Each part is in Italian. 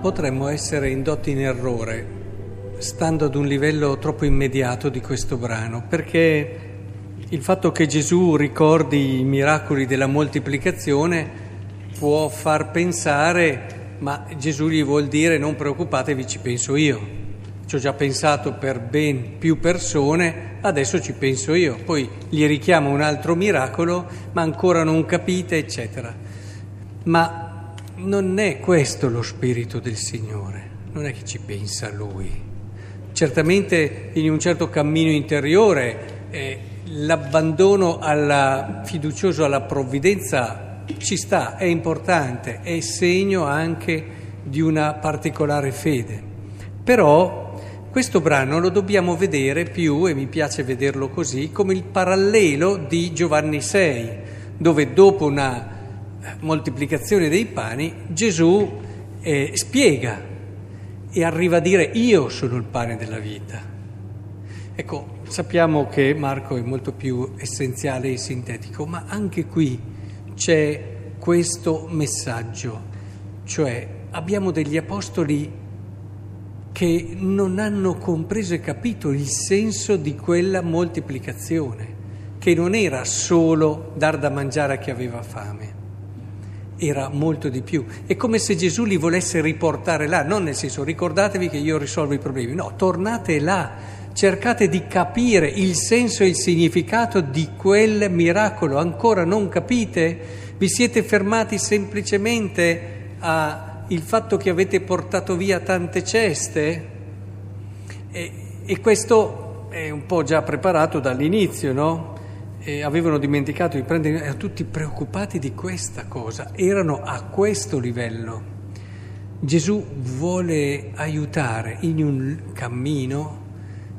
potremmo essere indotti in errore stando ad un livello troppo immediato di questo brano, perché il fatto che Gesù ricordi i miracoli della moltiplicazione può far pensare, ma Gesù gli vuol dire non preoccupatevi, ci penso io. Ci ho già pensato per ben più persone, adesso ci penso io. Poi gli richiamo un altro miracolo, ma ancora non capite, eccetera. Ma non è questo lo spirito del Signore, non è che ci pensa Lui. Certamente in un certo cammino interiore eh, l'abbandono alla, fiducioso alla provvidenza ci sta, è importante, è segno anche di una particolare fede. Però questo brano lo dobbiamo vedere più, e mi piace vederlo così, come il parallelo di Giovanni 6, dove dopo una moltiplicazione dei pani Gesù eh, spiega e arriva a dire io sono il pane della vita. Ecco, sappiamo che Marco è molto più essenziale e sintetico, ma anche qui c'è questo messaggio, cioè abbiamo degli apostoli che non hanno compreso e capito il senso di quella moltiplicazione, che non era solo dar da mangiare a chi aveva fame, era molto di più. È come se Gesù li volesse riportare là, non nel senso ricordatevi che io risolvo i problemi, no, tornate là, cercate di capire il senso e il significato di quel miracolo, ancora non capite? Vi siete fermati semplicemente a il fatto che avete portato via tante ceste? E, e questo è un po' già preparato dall'inizio, no? E avevano dimenticato di prendere, erano tutti preoccupati di questa cosa, erano a questo livello. Gesù vuole aiutare in un cammino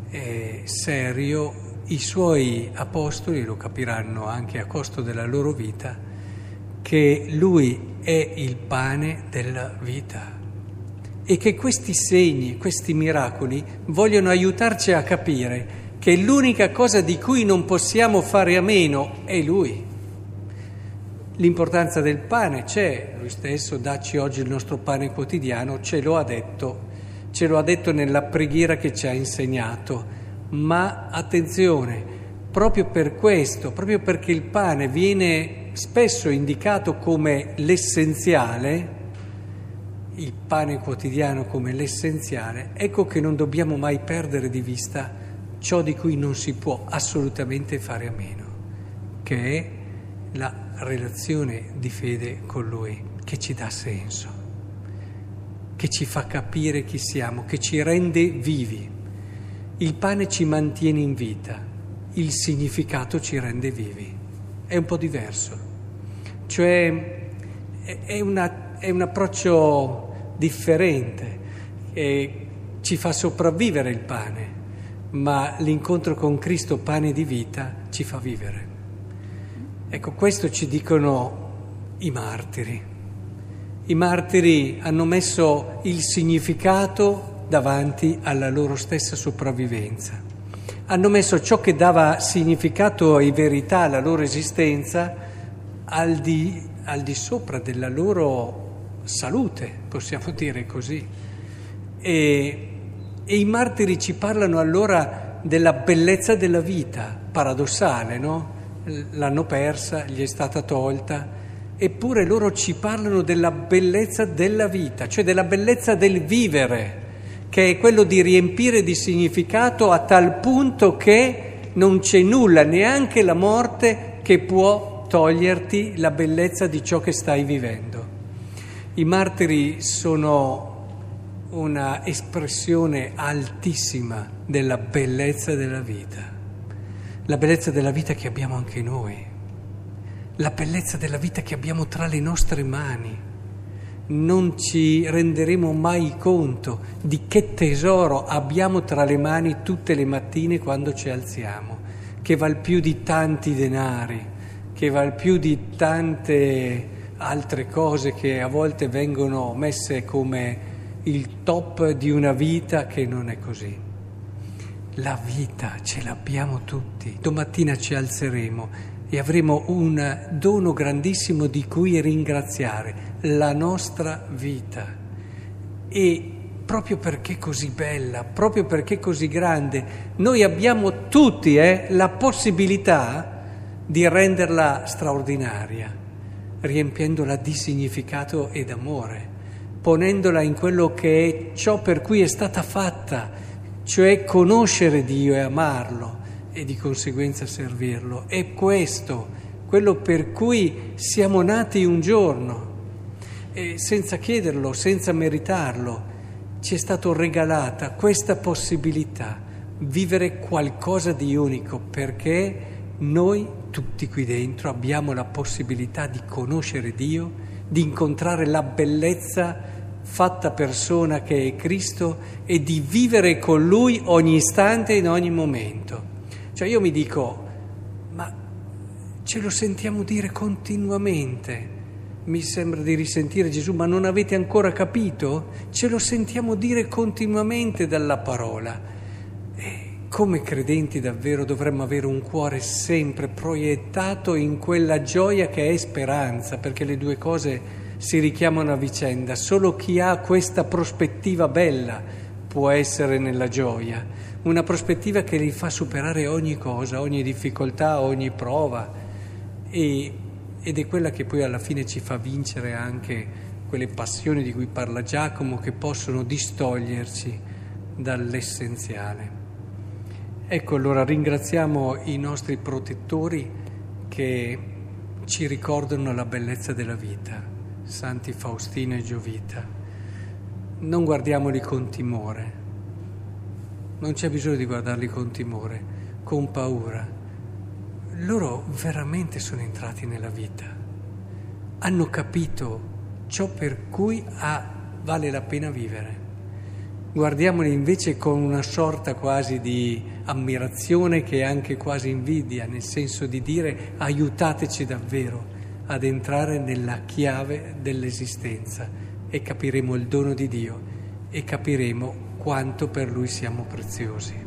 eh, serio i suoi apostoli, lo capiranno anche a costo della loro vita, che lui è il pane della vita e che questi segni, questi miracoli vogliono aiutarci a capire che l'unica cosa di cui non possiamo fare a meno è Lui. L'importanza del pane c'è, Lui stesso, dacci oggi il nostro pane quotidiano, ce lo ha detto, ce lo ha detto nella preghiera che ci ha insegnato, ma attenzione, proprio per questo, proprio perché il pane viene spesso indicato come l'essenziale, il pane quotidiano come l'essenziale, ecco che non dobbiamo mai perdere di vista ciò di cui non si può assolutamente fare a meno, che è la relazione di fede con Lui, che ci dà senso, che ci fa capire chi siamo, che ci rende vivi. Il pane ci mantiene in vita, il significato ci rende vivi. È un po' diverso. Cioè è, una, è un approccio differente che ci fa sopravvivere il pane, ma l'incontro con Cristo, pane di vita, ci fa vivere. Ecco, questo ci dicono i martiri. I martiri hanno messo il significato davanti alla loro stessa sopravvivenza. Hanno messo ciò che dava significato e verità alla loro esistenza al di, al di sopra della loro salute, possiamo dire così. E, e, i martiri ci parlano allora della bellezza della vita, paradossale, no? L'hanno persa, gli è stata tolta, eppure loro ci parlano della bellezza della vita, cioè della bellezza del vivere, che è quello di riempire di significato a tal punto che non c'è nulla, neanche la morte, che può toglierti la bellezza di ciò che stai vivendo. I martiri sono una espressione altissima della bellezza della vita, la bellezza della vita che abbiamo anche noi, la bellezza della vita che abbiamo tra le nostre mani. Non ci renderemo mai conto di che tesoro abbiamo tra le mani tutte le mattine quando ci alziamo, che val più di tanti denari che val più di tante altre cose che a volte vengono messe come il top di una vita che non è così. La vita ce l'abbiamo tutti, domattina ci alzeremo e avremo un dono grandissimo di cui ringraziare, la nostra vita. E proprio perché così bella, proprio perché così grande, noi abbiamo tutti eh, la possibilità di renderla straordinaria, riempiendola di significato ed amore, ponendola in quello che è ciò per cui è stata fatta, cioè conoscere Dio e amarlo e di conseguenza servirlo. È questo, quello per cui siamo nati un giorno, e senza chiederlo, senza meritarlo ci è stata regalata questa possibilità, vivere qualcosa di unico, perché noi tutti qui dentro abbiamo la possibilità di conoscere Dio, di incontrare la bellezza fatta persona che è Cristo e di vivere con Lui ogni istante e in ogni momento. Cioè io mi dico, ma ce lo sentiamo dire continuamente mi sembra di risentire Gesù, ma non avete ancora capito? Ce lo sentiamo dire continuamente dalla parola. E come credenti davvero dovremmo avere un cuore sempre proiettato in quella gioia che è speranza, perché le due cose si richiamano a vicenda. Solo chi ha questa prospettiva bella può essere nella gioia, una prospettiva che gli fa superare ogni cosa, ogni difficoltà, ogni prova. E ed è quella che poi alla fine ci fa vincere anche quelle passioni di cui parla Giacomo che possono distoglierci dall'essenziale. Ecco allora ringraziamo i nostri protettori che ci ricordano la bellezza della vita, Santi Faustino e Giovita. Non guardiamoli con timore, non c'è bisogno di guardarli con timore, con paura loro veramente sono entrati nella vita, hanno capito ciò per cui ah, vale la pena vivere. Guardiamoli invece con una sorta quasi di ammirazione che è anche quasi invidia, nel senso di dire aiutateci davvero ad entrare nella chiave dell'esistenza e capiremo il dono di Dio e capiremo quanto per Lui siamo preziosi.